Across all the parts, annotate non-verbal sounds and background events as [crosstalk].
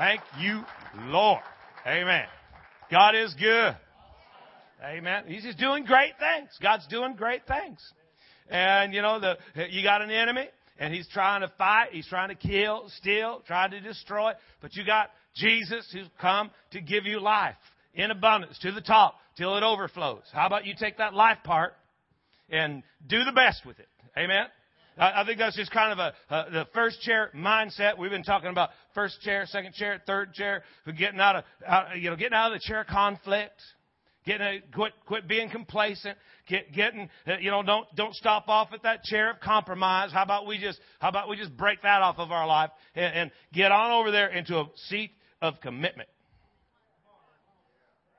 Thank you, Lord. Amen. God is good. Amen. He's just doing great things. God's doing great things. And you know, the, you got an enemy and he's trying to fight. He's trying to kill, steal, trying to destroy. But you got Jesus who's come to give you life in abundance to the top till it overflows. How about you take that life part and do the best with it? Amen. I, think that's just kind of a, a, the first chair mindset. We've been talking about first chair, second chair, third chair, getting out of out, you know getting out of the chair of conflict, getting a, quit quit being complacent, get, getting uh, you know don't don't stop off at that chair of compromise. How about we just how about we just break that off of our life and, and get on over there into a seat of commitment.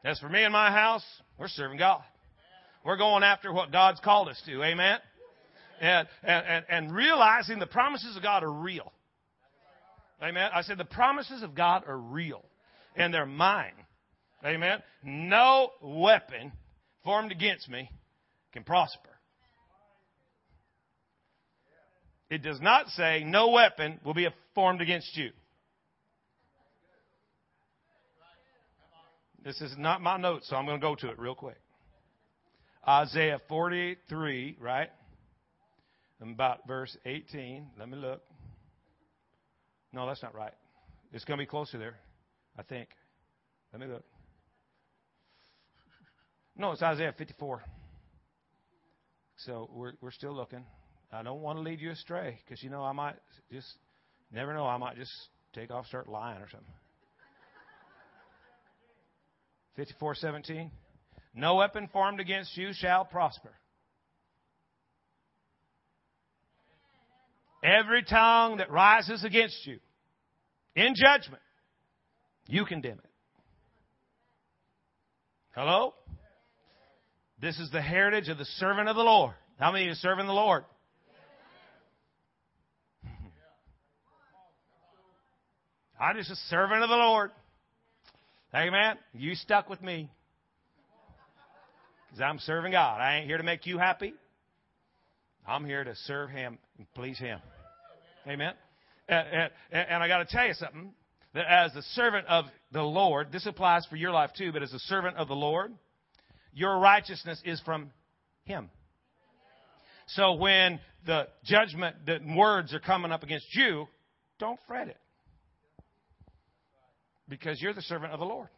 As for me and my house, we're serving God. We're going after what God's called us to. Amen and, and, and realizing the promises of God are real. Amen. I said the promises of God are real and they're mine. Amen. No weapon formed against me can prosper. It does not say no weapon will be formed against you. This is not my notes, so I'm going to go to it real quick. Isaiah 43, right? About verse 18. Let me look. No, that's not right. It's going to be closer there, I think. Let me look. No, it's Isaiah 54. So we're we're still looking. I don't want to lead you astray because you know I might just never know. I might just take off, start lying or something. 54:17. No weapon formed against you shall prosper. Every tongue that rises against you in judgment, you condemn it. Hello? This is the heritage of the servant of the Lord. How many are serving the Lord? [laughs] I'm just a servant of the Lord. Amen. You stuck with me. Because I'm serving God. I ain't here to make you happy. I'm here to serve Him and please Him. Amen. And, and, and I got to tell you something. That as a servant of the Lord, this applies for your life too, but as a servant of the Lord, your righteousness is from Him. So when the judgment, the words are coming up against you, don't fret it. Because you're the servant of the Lord.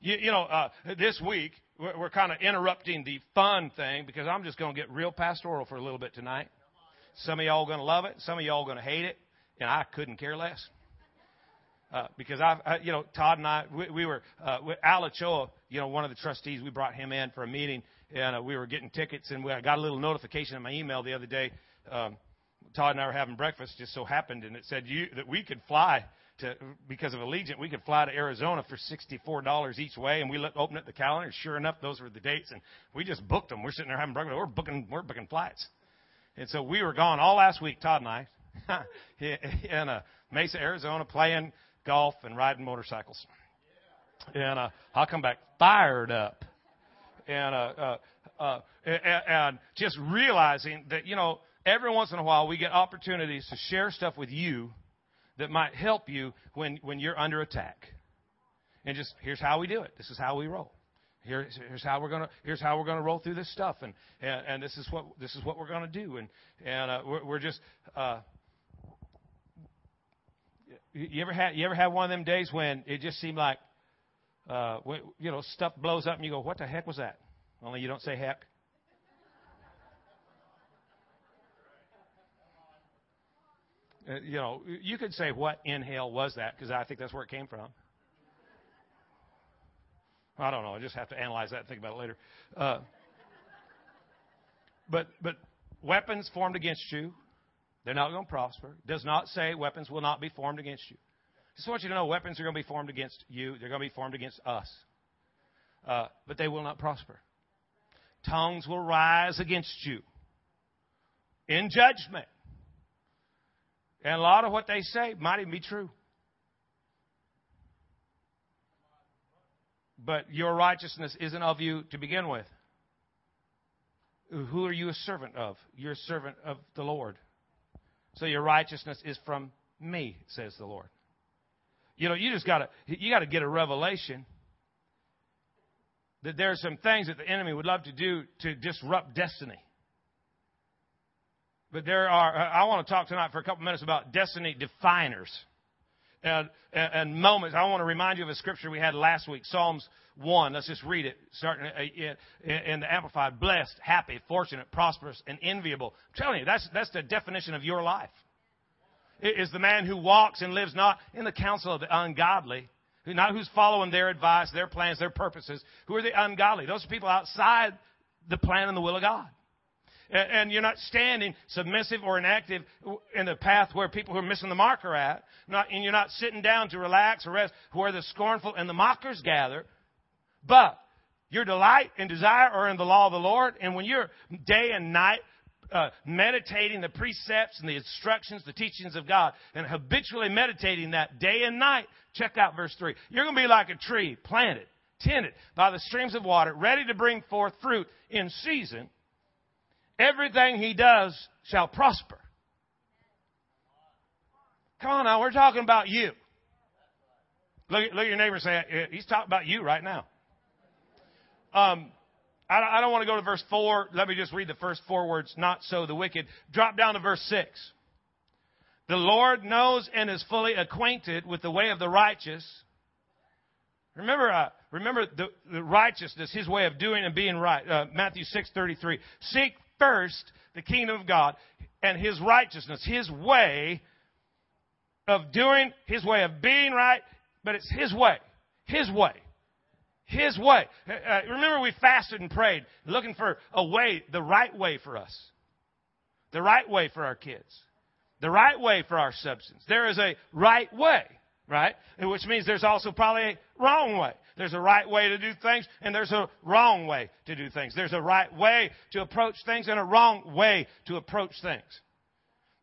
You, you know, uh, this week, we're, we're kind of interrupting the fun thing because I'm just going to get real pastoral for a little bit tonight. Some of y'all going to love it. Some of y'all going to hate it. And I couldn't care less. Uh, because I, I, you know, Todd and I, we, we were, uh, Al Ochoa, you know, one of the trustees, we brought him in for a meeting and uh, we were getting tickets and we, I got a little notification in my email the other day. Um, Todd and I were having breakfast, just so happened, and it said you, that we could fly to, because of Allegiant, we could fly to Arizona for $64 each way. And we looked, opened up the calendar. Sure enough, those were the dates. And we just booked them. We're sitting there having breakfast. We're booking, we're booking flights. And so we were gone all last week, Todd and I, [laughs] in uh, Mesa, Arizona, playing golf and riding motorcycles. And uh, I'll come back fired up. And, uh, uh, uh, and, and just realizing that, you know, every once in a while we get opportunities to share stuff with you that might help you when, when you're under attack. And just here's how we do it. This is how we roll. Here, here's how we're gonna here's how we're gonna roll through this stuff, and and, and this is what this is what we're gonna do, and and uh, we're, we're just. Uh, you ever had you ever had one of them days when it just seemed like, uh, you know, stuff blows up and you go, what the heck was that? Only you don't say heck. You know, you could say what in hell was that because I think that's where it came from. I don't know. I just have to analyze that and think about it later. Uh, but but weapons formed against you, they're not going to prosper. It does not say weapons will not be formed against you. Just want you to know weapons are going to be formed against you. They're going to be formed against us. Uh, but they will not prosper. Tongues will rise against you in judgment. And a lot of what they say might even be true. but your righteousness isn't of you to begin with. Who are you a servant of? You're a servant of the Lord. So your righteousness is from me, says the Lord. You know, you just gotta, you gotta get a revelation that there are some things that the enemy would love to do to disrupt destiny. But there are, uh, I want to talk tonight for a couple minutes about destiny definers and, and, and moments. I want to remind you of a scripture we had last week, Psalms 1. Let's just read it, starting uh, in, in the Amplified. Blessed, happy, fortunate, prosperous, and enviable. I'm telling you, that's, that's the definition of your life. It is the man who walks and lives not in the counsel of the ungodly, not who's following their advice, their plans, their purposes. Who are the ungodly? Those are people outside the plan and the will of God. And you're not standing submissive or inactive in the path where people who are missing the mark are at. Not, and you're not sitting down to relax or rest where the scornful and the mockers gather. But your delight and desire are in the law of the Lord. And when you're day and night uh, meditating the precepts and the instructions, the teachings of God, and habitually meditating that day and night, check out verse 3. You're going to be like a tree planted, tended by the streams of water, ready to bring forth fruit in season. Everything he does shall prosper. Come on now, we're talking about you. Look, look at your neighbor and say, he's talking about you right now. Um, I don't want to go to verse 4. Let me just read the first four words. Not so the wicked. Drop down to verse 6. The Lord knows and is fully acquainted with the way of the righteous. Remember, uh, remember the, the, righteousness, His way of doing and being right. Uh, Matthew 6:33. Seek first the kingdom of God and His righteousness, His way of doing, His way of being right, but it's His way. His way. His way. Uh, uh, remember, we fasted and prayed, looking for a way, the right way for us, the right way for our kids, the right way for our substance. There is a right way, right? Which means there's also probably a wrong way. There's a right way to do things, and there's a wrong way to do things. There's a right way to approach things and a wrong way to approach things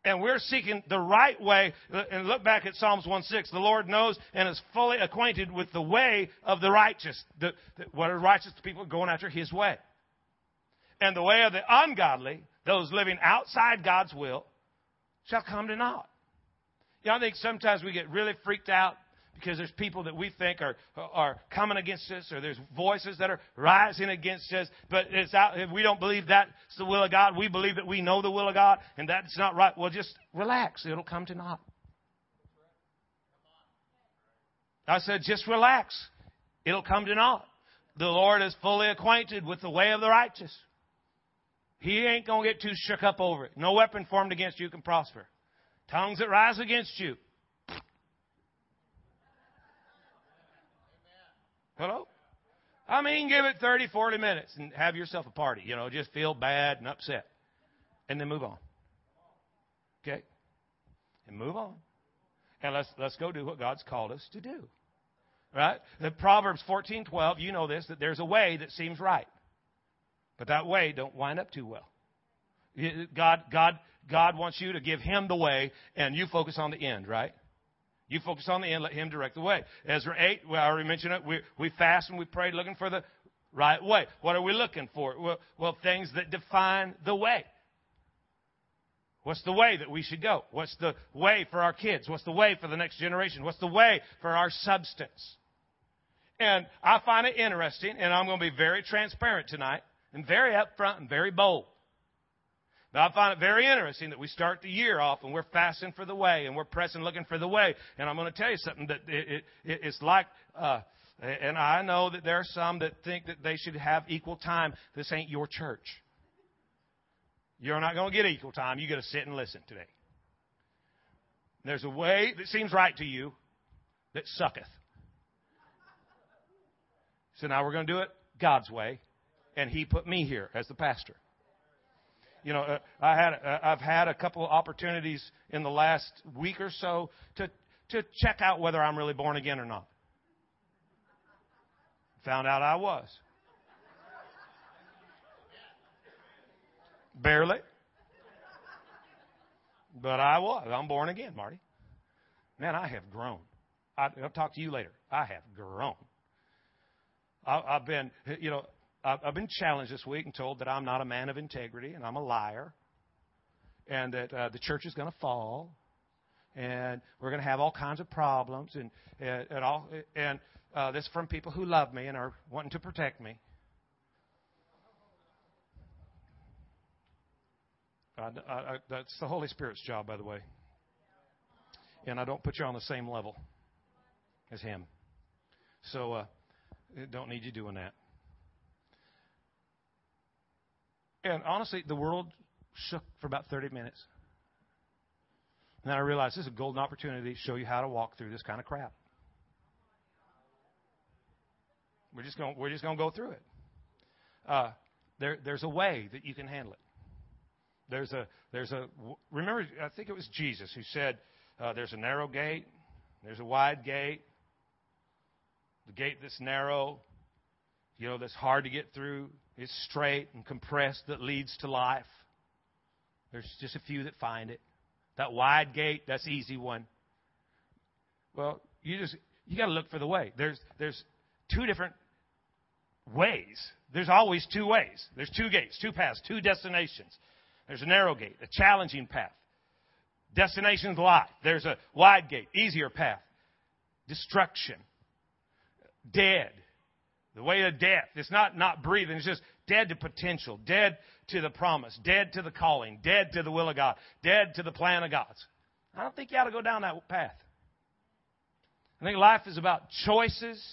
and we're seeking the right way. And look back at Psalms 1:6. The Lord knows and is fully acquainted with the way of the righteous. The, the, what are righteous people going after His way? And the way of the ungodly, those living outside God's will, shall come to naught. You know, I think sometimes we get really freaked out because there's people that we think are are coming against us, or there's voices that are rising against us. But it's out. If we don't believe that's the will of God, we believe that we know the will of God, and that's not right. Well, just relax; it'll come to naught. I said, just relax; it'll come to naught. The Lord is fully acquainted with the way of the righteous. He ain't gonna get too shook up over it. No weapon formed against you can prosper. Tongues that rise against you, Hello? I mean, give it 30, 40 minutes and have yourself a party. You know, just feel bad and upset. And then move on. Okay? And move on. And let's, let's go do what God's called us to do. Right? The Proverbs 14, 12, you know this, that there's a way that seems right. But that way don't wind up too well. God, God, God wants you to give Him the way and you focus on the end, right? You focus on the end, let Him direct the way. Ezra 8, well, I already mentioned it. We, we fast and we prayed looking for the right way. What are we looking for? Well, well, things that define the way. What's the way that we should go? What's the way for our kids? What's the way for the next generation? What's the way for our substance? And I find it interesting, and I'm going to be very transparent tonight, and very upfront and very bold. Now, I find it very interesting that we start the year off and we're fasting for the way and we're pressing looking for the way. And I'm going to tell you something that it, it, it's like, uh, and I know that there are some that think that they should have equal time. This ain't your church. You're not going to get equal time. You got to sit and listen today. There's a way that seems right to you that sucketh. So now we're going to do it God's way. And He put me here as the pastor you know, uh, I had, uh, I've had a couple of opportunities in the last week or so to, to check out whether I'm really born again or not. Found out I was. Barely. But I was. I'm born again, Marty. Man, I have grown. I, will talk to you later. I have grown. I, I've been, you know, I've been challenged this week and told that I'm not a man of integrity and I'm a liar and that uh, the church is going to fall and we're going to have all kinds of problems, and and, and all. And uh, this from people who love me and are wanting to protect me. I, I, that's the Holy Spirit's job, by the way. And I don't put you on the same level as Him. So, uh, don't need you doing that. And honestly, the world shook for about 30 minutes. And then I realized this is a golden opportunity to show you how to walk through this kind of crap. We're just going we're just going to go through it. Uh, there, there's a way that you can handle it. There's a there's a remember I think it was Jesus who said uh, there's a narrow gate, there's a wide gate. The gate that's narrow, you know, that's hard to get through, It's straight and compressed that leads to life. There's just a few that find it. That wide gate, that's easy one. Well, you just you got to look for the way. There's there's two different ways. There's always two ways. There's two gates, two paths, two destinations. There's a narrow gate, a challenging path. Destination's life. There's a wide gate, easier path. Destruction. Dead. The way of death. It's not not breathing. It's just dead to potential, dead to the promise, dead to the calling, dead to the will of God, dead to the plan of God's. I don't think you ought to go down that path. I think life is about choices,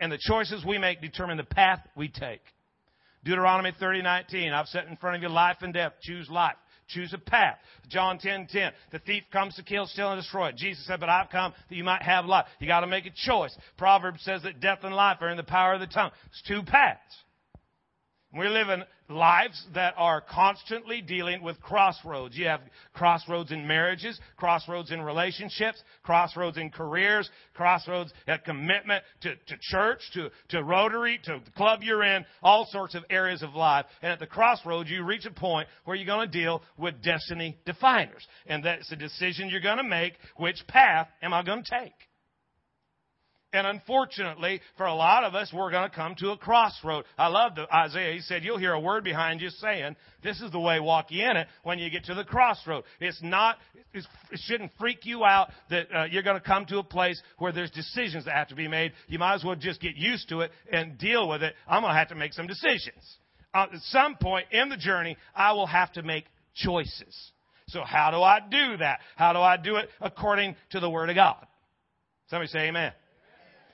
and the choices we make determine the path we take. Deuteronomy 30:19, I've set in front of you life and death. Choose life. Choose a path. John 10:10, 10, the thief comes to kill, steal, and destroy. Jesus said, "But I've come that you might have life." You got to make a choice. Proverbs says that death and life are in the power of the tongue. It's two paths. We live in lives that are constantly dealing with crossroads. You have crossroads in marriages, crossroads in relationships, crossroads in careers, crossroads at commitment to, to church, to, to Rotary, to the club you're in, all sorts of areas of life. And at the crossroads, you reach a point where you're going to deal with destiny definers. And that's a decision you're going to make. Which path am I going to take? And unfortunately, for a lot of us, we're going to come to a crossroad. I love the Isaiah. He said, you'll hear a word behind you saying, this is the way, walk in it when you get to the crossroad. It's not, it shouldn't freak you out that uh, you're going to come to a place where there's decisions that have to be made. You might as well just get used to it and deal with it. I'm going to have to make some decisions. Uh, at some point in the journey, I will have to make choices. So how do I do that? How do I do it according to the Word of God? Somebody say amen.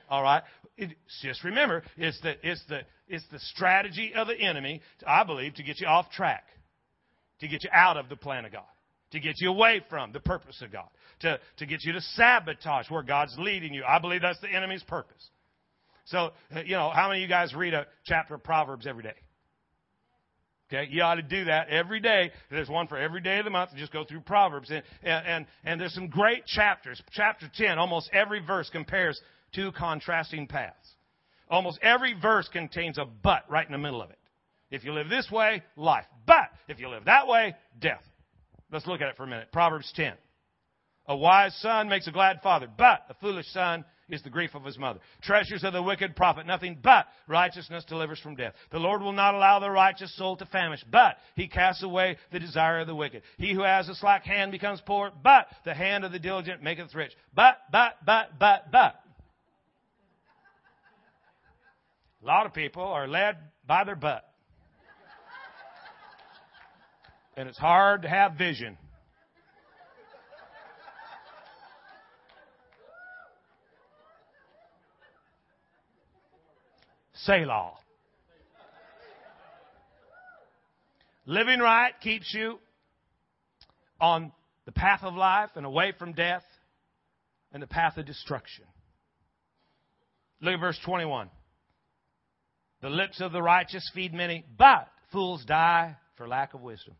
All right. It's just remember, it's the, it's the, it's the strategy of the enemy, I believe, to get you off track, to get you out of the plan of God, to get you away from the purpose of God, to, to get you to sabotage where God's leading you. I believe that's the enemy's purpose. So, uh, you know, how many of you guys read a chapter of Proverbs every day? Okay, you ought to do that every day. There's one for every day of the month. Just go through Proverbs, and, and and there's some great chapters. Chapter ten, almost every verse compares two contrasting paths. Almost every verse contains a but right in the middle of it. If you live this way, life. But if you live that way, death. Let's look at it for a minute. Proverbs 10. A wise son makes a glad father, but a foolish son is the grief of his mother. Treasures of the wicked profit nothing, but righteousness delivers from death. The Lord will not allow the righteous soul to famish, but he casts away the desire of the wicked. He who has a slack hand becomes poor, but the hand of the diligent maketh rich. But, but, but, but, but. A lot of people are led by their butt. And it's hard to have vision. Selah. Living right keeps you on the path of life and away from death and the path of destruction. Look at verse 21. The lips of the righteous feed many, but fools die for lack of wisdom.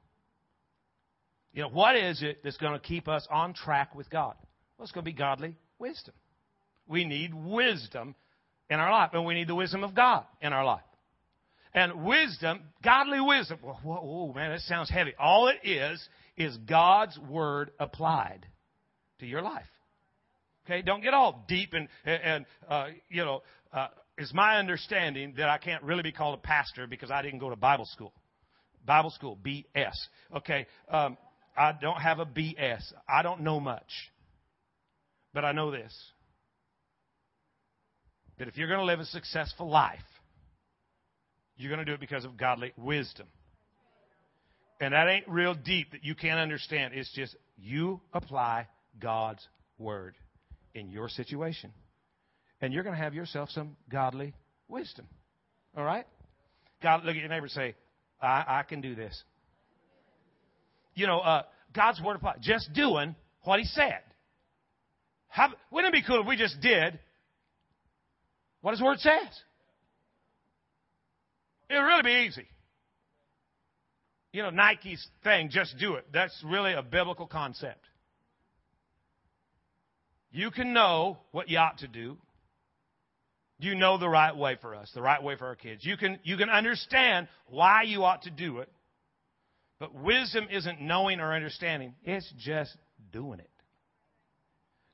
You know, what is it that's going to keep us on track with God? Well, it's going to be godly wisdom. We need wisdom in our life, and we need the wisdom of God in our life. And wisdom, godly wisdom, whoa, man, that sounds heavy. All it is, is God's word applied to your life. Okay, don't get all deep and, and uh, you know, uh, it's my understanding that I can't really be called a pastor because I didn't go to Bible school. Bible school, BS. Okay, um, I don't have a BS. I don't know much. But I know this that if you're going to live a successful life, you're going to do it because of godly wisdom. And that ain't real deep that you can't understand. It's just you apply God's word in your situation. And you're going to have yourself some godly wisdom. All right? God, look at your neighbor and say, I, I can do this. You know, uh, God's word applied. Just doing what He said. How, wouldn't it be cool if we just did what His word says? It would really be easy. You know, Nike's thing, just do it. That's really a biblical concept. You can know what you ought to do. You know the right way for us, the right way for our kids. You can, you can understand why you ought to do it. But wisdom isn't knowing or understanding, it's just doing it.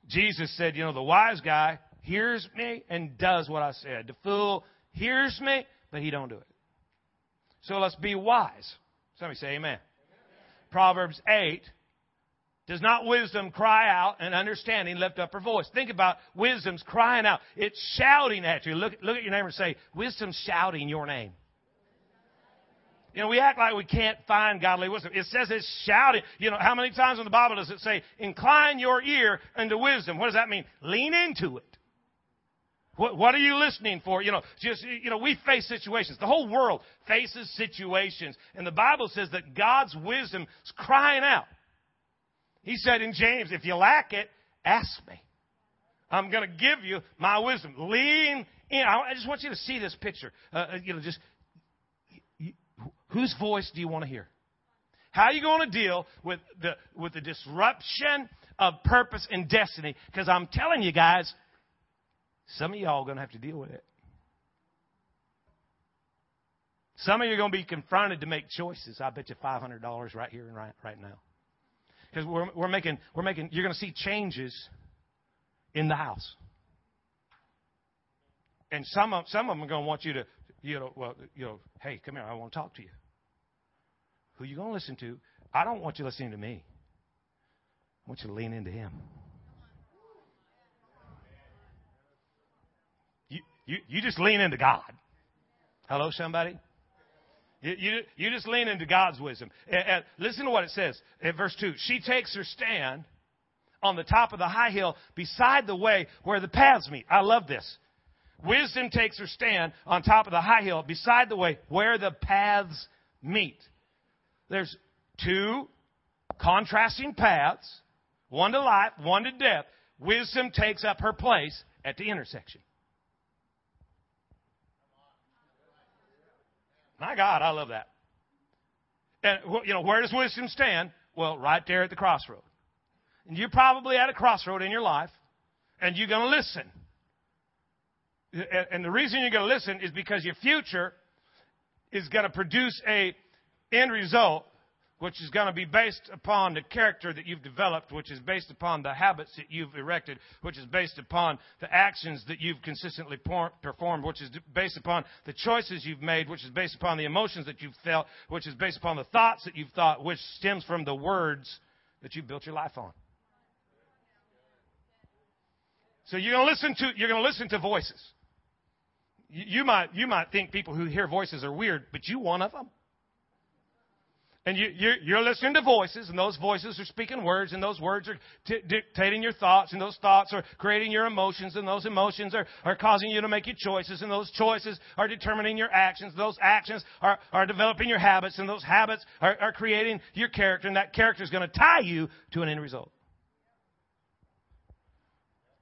Jesus said, you know, the wise guy hears me and does what I said. The fool hears me, but he don't do it. So let's be wise. Somebody say amen. amen. Proverbs 8 does not wisdom cry out and understanding lift up her voice? Think about wisdom's crying out. It's shouting at you. Look, look at your neighbor and say, wisdom's shouting your name. You know, we act like we can't find godly wisdom. It says it's shouting. You know, how many times in the Bible does it say, incline your ear unto wisdom? What does that mean? Lean into it. What, what are you listening for? You know, just, you know, we face situations. The whole world faces situations. And the Bible says that God's wisdom is crying out. He said in James, if you lack it, ask me. I'm going to give you my wisdom. Lean in. I just want you to see this picture. Uh, uh you know, just whose voice do you want to hear? How are you going to deal with the with the disruption of purpose and destiny? Because I'm telling you guys, some of y'all are going to have to deal with it. Some of you are going to be confronted to make choices. I bet you $500 right here and right, right now because we're, we're making, we're making, you're going to see changes in the house. And some of, some of them are going to want you to, you know, well, you know, hey, come here, I want to talk to you. Who you going to listen to? I don't want you listening to me. I want you to lean into Him. You, you, you just lean into God. Hello, somebody? You, you, you just lean into God's wisdom. And, and listen to what it says in verse 2. She takes her stand on the top of the high hill beside the way where the paths meet. I love this. Wisdom takes her stand on top of the high hill beside the way where the paths meet. There's two contrasting paths, one to life, one to death. Wisdom takes up her place at the intersection. My God, I love that. And, you know, where does wisdom stand? Well, right there at the crossroad. And you're probably at a crossroad in your life, and you're going to listen. And the reason you're going to listen is because your future is going to produce a end result which is going to be based upon the character that you've developed, which is based upon the habits that you've erected, which is based upon the actions that you've consistently performed, which is based upon the choices you've made, which is based upon the emotions that you've felt, which is based upon the thoughts that you've thought, which stems from the words that you've built your life on. So you're going to listen to, you're going to listen to voices. You might, you might think people who hear voices are weird, but you one of them. And you, you're, you're, listening to voices, and those voices are speaking words, and those words are t- dictating your thoughts, and those thoughts are creating your emotions, and those emotions are, are causing you to make your choices, and those choices are determining your actions. Those actions are, are developing your habits, and those habits are, are creating your character, and that character is going to tie you to an end result.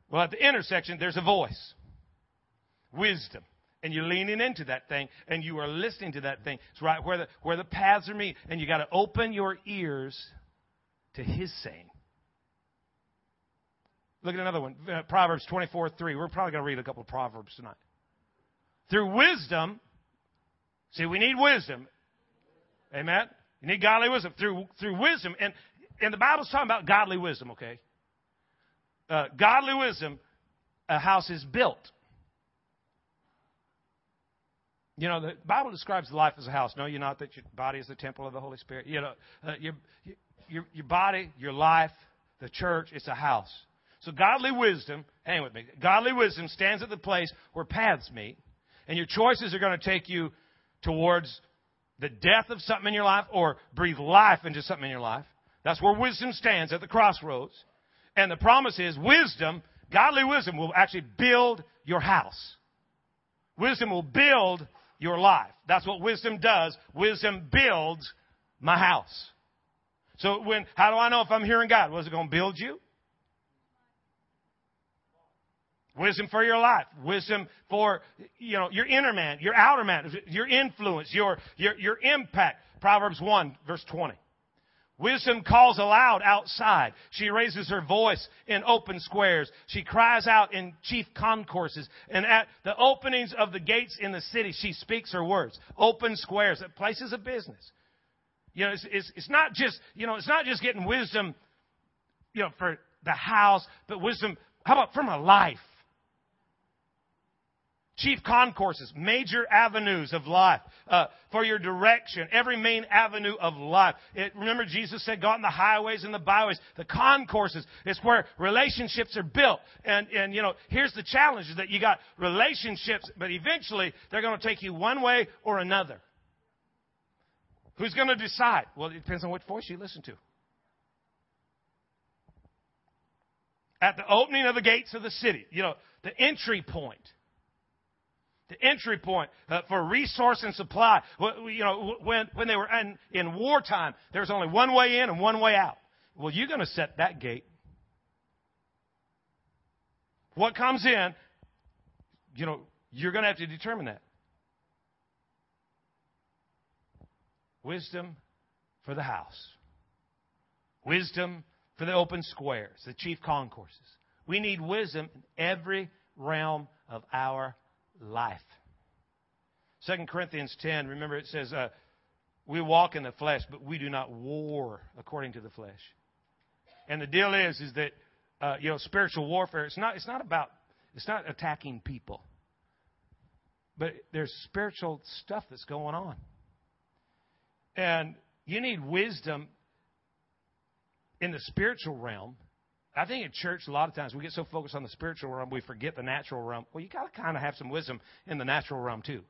Well, at the intersection, there's a voice wisdom and you're leaning into that thing and you are listening to that thing. It's right where the, where the paths are meet. And you got to open your ears to his saying. Look at another one. Uh, Proverbs 24, 3. We're probably going to read a couple of Proverbs tonight. Through wisdom, see, we need wisdom. Amen? You need godly wisdom. Through, through wisdom. And, and the Bible's talking about godly wisdom, okay? Uh, godly wisdom, a house is built. You know, the Bible describes life as a house. No, you're not that your body is the temple of the Holy Spirit. You know, uh, your, your, your body, your life, the church, it's a house. So godly wisdom, hang with me, godly wisdom stands at the place where paths meet, and your choices are going to take you towards the death of something in your life or breathe life into something in your life. That's where wisdom stands at the crossroads. And the promise is wisdom, godly wisdom will actually build your house. Wisdom will build your life. That's what wisdom does. Wisdom builds my house. So when, how do I know if I'm hearing God? Was it going to build you? Wisdom for your life. Wisdom for, you know, your inner man, your outer man, your influence, your, your, your impact. Proverbs 1 verse 20. Wisdom calls aloud outside. She raises her voice in open squares. She cries out in chief concourses. And at the openings of the gates in the city, she speaks her words. Open squares, at places of business. You know, it's, it's, it's not just, you know, it's not just getting wisdom, you know, for the house, but wisdom, how about from a life? Chief concourses, major avenues of life uh, for your direction, every main avenue of life. It, remember, Jesus said, "Go in the highways and the byways." The concourses is where relationships are built. And and you know, here's the challenge: is that you got relationships, but eventually they're going to take you one way or another. Who's going to decide? Well, it depends on which voice you listen to. At the opening of the gates of the city, you know, the entry point the entry point uh, for resource and supply. You know, when, when they were in, in wartime, there was only one way in and one way out. Well, you're going to set that gate. What comes in, you know, you're going to have to determine that. Wisdom for the house. Wisdom for the open squares, the chief concourses. We need wisdom in every realm of our life. 2 Corinthians 10, remember it says, uh, we walk in the flesh, but we do not war according to the flesh. And the deal is, is that, uh, you know, spiritual warfare, it's not, it's not about, it's not attacking people. But there's spiritual stuff that's going on. And you need wisdom in the spiritual realm I think in church, a lot of times we get so focused on the spiritual realm, we forget the natural realm. Well, you got to kind of have some wisdom in the natural realm, too.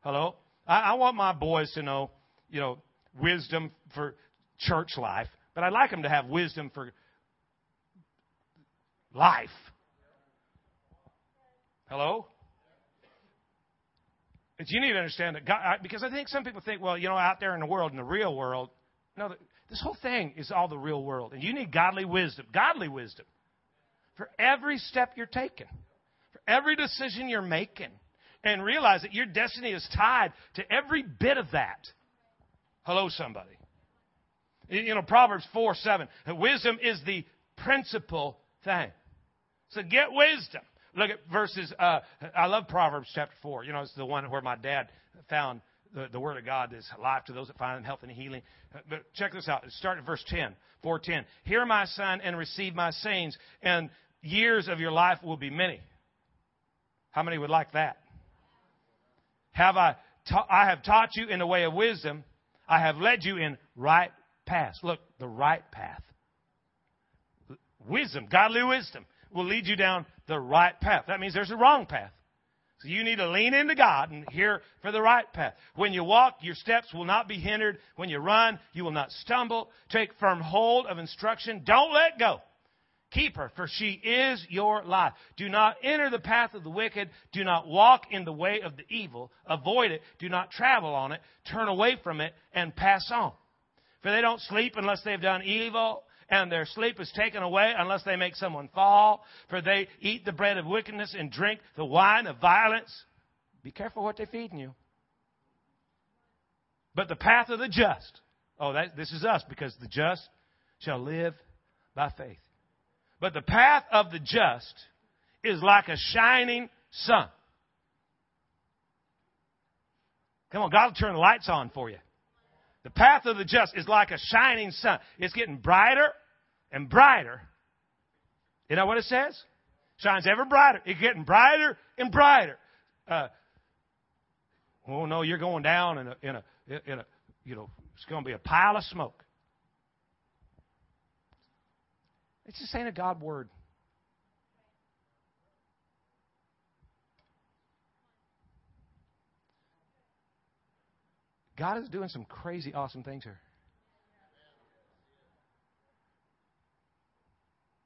Hello? I, I want my boys to know, you know, wisdom for church life, but I'd like them to have wisdom for life. Hello? But you need to understand that God, because I think some people think, well, you know, out there in the world, in the real world, no, this whole thing is all the real world. And you need godly wisdom, godly wisdom for every step you're taking, for every decision you're making. And realize that your destiny is tied to every bit of that. Hello, somebody. You know, Proverbs 4 7. Wisdom is the principal thing. So get wisdom. Look at verses. Uh, I love Proverbs chapter 4. You know, it's the one where my dad found the, the Word of God is life to those that find them, health and healing. Uh, but check this out. Start at verse 10, 410. Hear my son and receive my sayings, and years of your life will be many. How many would like that? Have I, ta- I have taught you in the way of wisdom. I have led you in right paths. Look, the right path. Wisdom, godly wisdom, will lead you down the right path. That means there's a wrong path. So you need to lean into God and hear for the right path. When you walk, your steps will not be hindered. When you run, you will not stumble. Take firm hold of instruction. Don't let go. Keep her, for she is your life. Do not enter the path of the wicked. Do not walk in the way of the evil. Avoid it. Do not travel on it. Turn away from it and pass on. For they don't sleep unless they've done evil and their sleep is taken away unless they make someone fall, for they eat the bread of wickedness and drink the wine of violence. Be careful what they're feeding you. But the path of the just, oh, that, this is us, because the just shall live by faith. But the path of the just is like a shining sun. Come on, God will turn the lights on for you. The path of the just is like a shining sun. It's getting brighter and brighter. You know what it says? Shines ever brighter. It's getting brighter and brighter. Uh, oh no, you're going down in a, in a, in a, you know, it's going to be a pile of smoke. It's just ain't a God word. God is doing some crazy, awesome things here.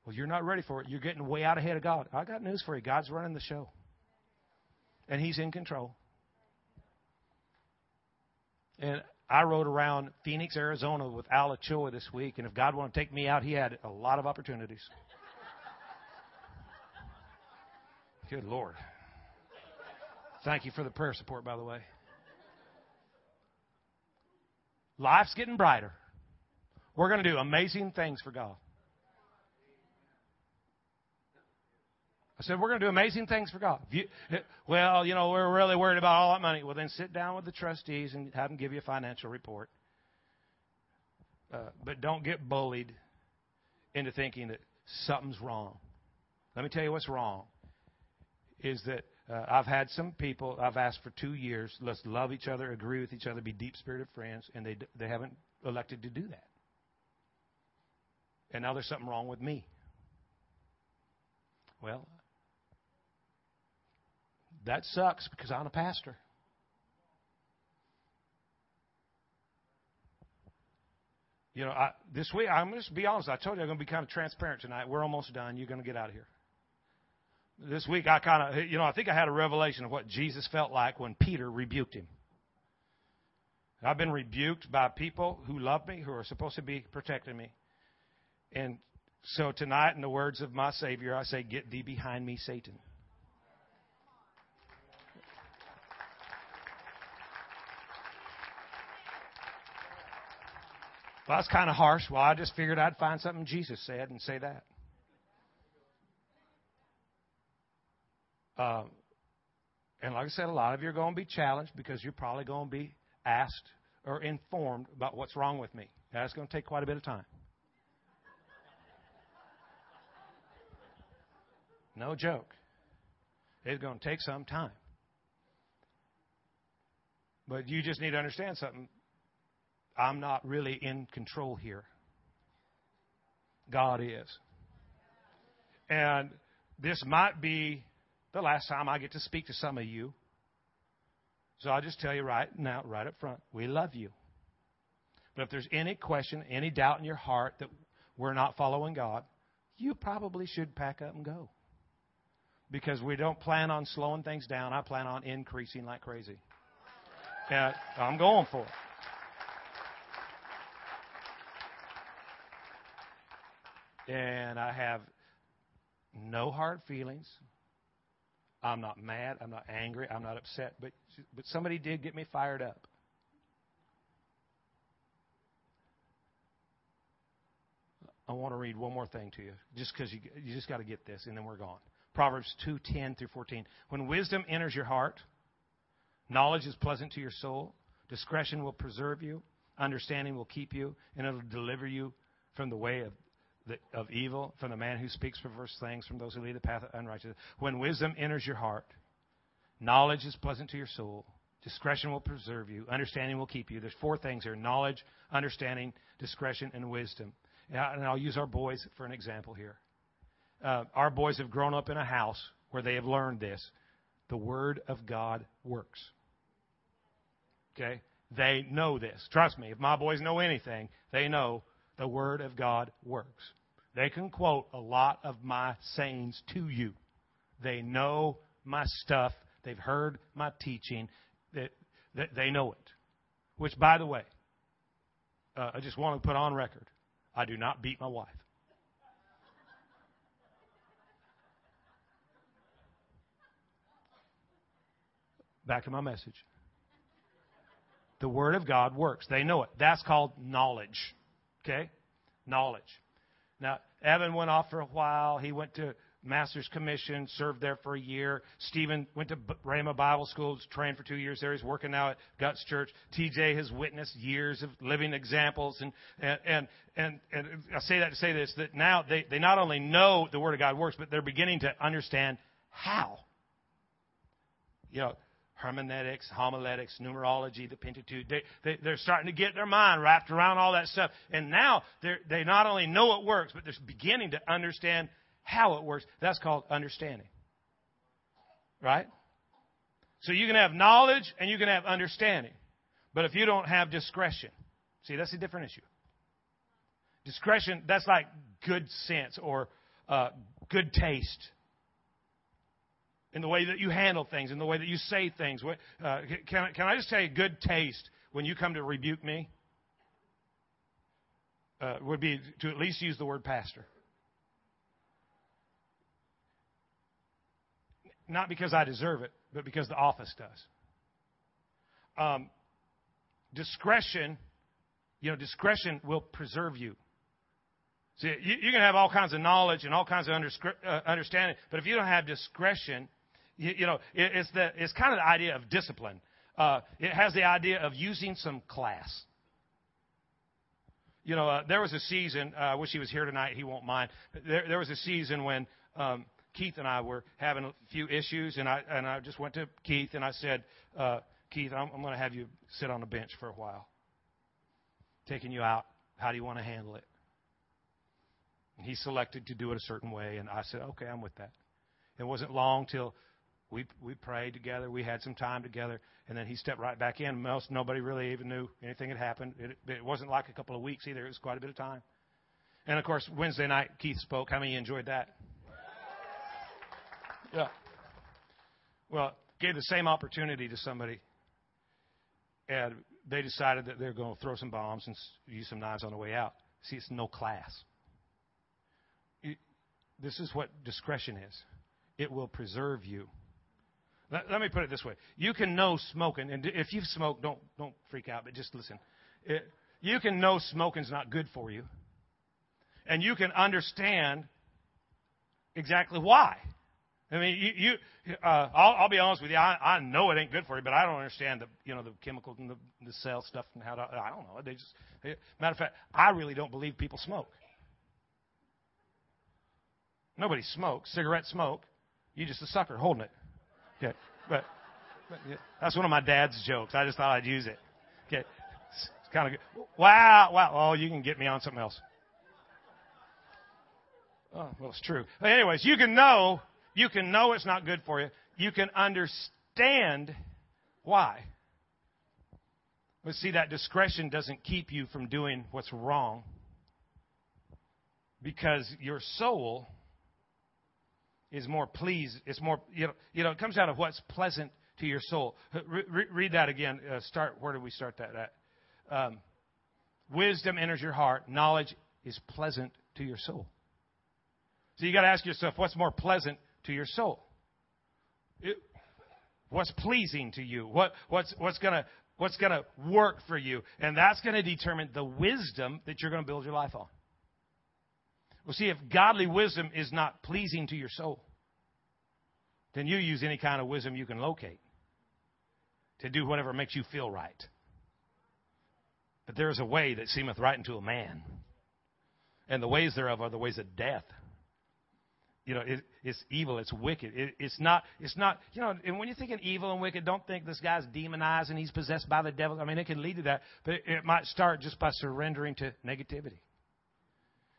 Well, you're not ready for it. You're getting way out ahead of God. I got news for you. God's running the show, and He's in control. And I rode around Phoenix, Arizona with Al Ochoa this week, and if God wanted to take me out, He had a lot of opportunities. [laughs] Good Lord. Thank you for the prayer support, by the way. Life's getting brighter. We're going to do amazing things for God. I said, we're going to do amazing things for God. You, well, you know, we're really worried about all that money. Well, then sit down with the trustees and have them give you a financial report. Uh, but don't get bullied into thinking that something's wrong. Let me tell you what's wrong. Is that uh, I've had some people I've asked for two years. Let's love each other, agree with each other, be deep spirited friends, and they they haven't elected to do that. And now there's something wrong with me. Well, that sucks because I'm a pastor. You know, I, this week, I'm just be honest. I told you I'm going to be kind of transparent tonight. We're almost done. You're going to get out of here. This week, I kind of, you know, I think I had a revelation of what Jesus felt like when Peter rebuked him. I've been rebuked by people who love me, who are supposed to be protecting me. And so tonight, in the words of my Savior, I say, Get thee behind me, Satan. Well, that's kind of harsh. Well, I just figured I'd find something Jesus said and say that. Uh, and like I said, a lot of you are going to be challenged because you're probably going to be asked or informed about what's wrong with me. That's going to take quite a bit of time. No joke. It's going to take some time. But you just need to understand something. I'm not really in control here. God is. And this might be the last time I get to speak to some of you. So I'll just tell you right now, right up front, we love you. But if there's any question, any doubt in your heart that we're not following God, you probably should pack up and go. Because we don't plan on slowing things down. I plan on increasing like crazy. And I'm going for it. And I have no hard feelings. I'm not mad. I'm not angry. I'm not upset. But, but somebody did get me fired up. I want to read one more thing to you, just because you, you just got to get this, and then we're gone. Proverbs 2 10 through 14. When wisdom enters your heart, knowledge is pleasant to your soul, discretion will preserve you, understanding will keep you, and it'll deliver you from the way of of evil, from the man who speaks perverse things, from those who lead the path of unrighteousness. When wisdom enters your heart, knowledge is pleasant to your soul. Discretion will preserve you. Understanding will keep you. There's four things here knowledge, understanding, discretion, and wisdom. And I'll use our boys for an example here. Uh, our boys have grown up in a house where they have learned this the Word of God works. Okay? They know this. Trust me, if my boys know anything, they know the Word of God works. They can quote a lot of my sayings to you. They know my stuff. They've heard my teaching. They, they, know it. Which, by the way, uh, I just want to put on record I do not beat my wife. Back to my message. The Word of God works. They know it. That's called knowledge. Okay? Knowledge. Now, Evan went off for a while. He went to Master's Commission, served there for a year. Stephen went to Rhema Bible School, trained for two years there. He's working now at Guts Church. TJ has witnessed years of living examples. And, and, and, and, and I say that to say this, that now they, they not only know the Word of God works, but they're beginning to understand how. You know, hermeneutics, homiletics, numerology, the Pentateuch. They, they, they're starting to get their mind wrapped around all that stuff. And now they not only know it works, but they're beginning to understand how it works. That's called understanding. Right? So you can have knowledge and you can have understanding. But if you don't have discretion, see, that's a different issue. Discretion, that's like good sense or uh, good taste in the way that you handle things, in the way that you say things. Uh, can, can I just you, good taste when you come to rebuke me uh, would be to at least use the word pastor. Not because I deserve it, but because the office does. Um, discretion, you know, discretion will preserve you. See, you, you can have all kinds of knowledge and all kinds of under, uh, understanding, but if you don't have discretion, you, you know, it, it's the it's kind of the idea of discipline. Uh, it has the idea of using some class. You know, uh, there was a season. Uh, I wish he was here tonight. He won't mind. There, there was a season when um, Keith and I were having a few issues, and I and I just went to Keith and I said, uh, Keith, I'm, I'm going to have you sit on a bench for a while. Taking you out. How do you want to handle it? And he selected to do it a certain way, and I said, okay, I'm with that. It wasn't long till we we prayed together. We had some time together, and then he stepped right back in. Most nobody really even knew anything had happened. It, it wasn't like a couple of weeks either. It was quite a bit of time. And of course, Wednesday night Keith spoke. How many enjoyed that? Yeah. Well, gave the same opportunity to somebody, and they decided that they're going to throw some bombs and use some knives on the way out. See, it's no class. This is what discretion is. It will preserve you. Let, let, me put it this way: you can know smoking, and if you've smoked, don't don't freak out, but just listen. It, you can know smoking's not good for you, and you can understand exactly why. I mean, you, you uh, I'll, I'll be honest with you. I, I know it ain't good for you, but I don't understand the, you know, the chemicals and the, the cell stuff and how to. I don't know. They just. They, matter of fact, I really don't believe people smoke. Nobody smokes. Cigarette smoke. You just a sucker holding it. Okay, but, but yeah, that's one of my dad's jokes. I just thought I'd use it. Okay, it's, kind of good. Wow, wow. Oh, you can get me on something else. Oh, well, it's true. But anyways, you can know you can know it's not good for you. You can understand why. But see, that discretion doesn't keep you from doing what's wrong because your soul is more pleased. It's more, you know, you know, it comes out of what's pleasant to your soul. Re- read that again. Uh, start, where did we start that at? Um, wisdom enters your heart. Knowledge is pleasant to your soul. So you got to ask yourself, what's more pleasant to your soul? It, what's pleasing to you? What, what's, what's to what's to work for you? And that's to determine the wisdom that you're to build your life on. Well, see, if godly wisdom is not pleasing to your soul, then you use any kind of wisdom you can locate to do whatever makes you feel right. But there is a way that seemeth right unto a man, and the ways thereof are the ways of death you know, it, it's evil, it's wicked. It, it's not, it's not, you know, and when you're thinking evil and wicked, don't think this guy's demonized and he's possessed by the devil. I mean, it can lead to that, but it, it might start just by surrendering to negativity.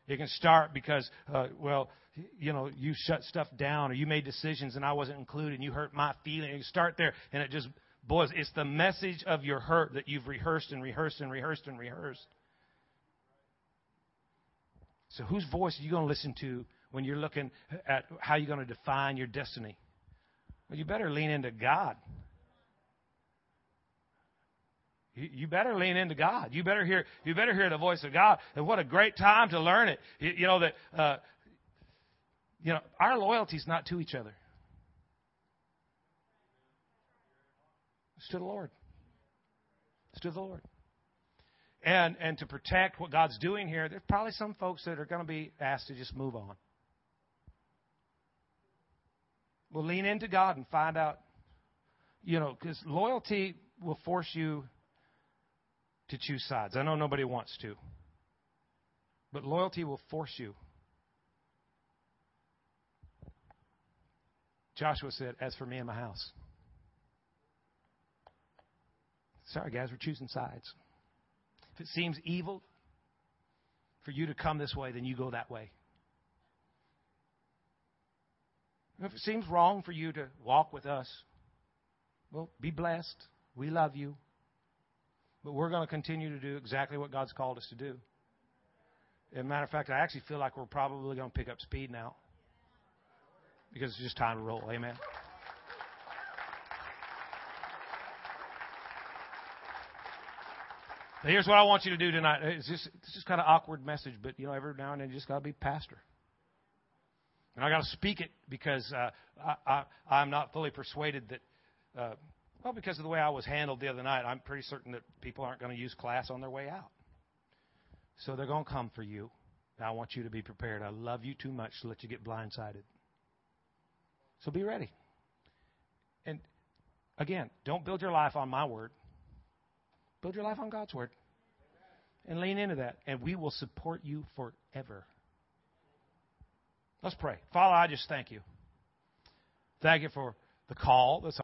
It can start because, uh, well, you know, you shut stuff down or you made decisions and I wasn't included and you hurt my feelings. You start there and it just boys, it's the message of your hurt that you've rehearsed and rehearsed and rehearsed and rehearsed. So whose voice are you going to listen to when you're looking at how you're going to define your destiny? Well, you better lean into God. You better lean into God. You better hear. You better hear the voice of God. And what a great time to learn it. You, know that. Uh, you know our loyalty is not to each other. It's to the Lord. It's to the Lord. And and to protect what God's doing here, there's probably some folks that are going to be asked to just move on. We'll lean into God and find out, you know, because loyalty will force you to choose sides. I know nobody wants to, but loyalty will force you. Joshua said, As for me and my house. Sorry, guys, we're choosing sides. If it seems evil for you to come this way, then you go that way. If it seems wrong for you to walk with us, well, be blessed. We love you. But we're going to continue to do exactly what God's called us to do. As a matter of fact, I actually feel like we're probably going to pick up speed now because it's just time to roll. Amen. Here's what I want you to do tonight. It's just it's just kind of awkward message, but you know, every now and then you just got to be pastor. And I got to speak it because uh, I, I, I'm not fully persuaded that, uh, well, because of the way I was handled the other night, I'm pretty certain that people aren't going to use class on their way out. So they're going to come for you. I want you to be prepared. I love you too much to let you get blindsided. So be ready. And again, don't build your life on my word. Build your life on God's word. And lean into that. And we will support you forever. Let's pray. Father, I just thank you. Thank you for the call that's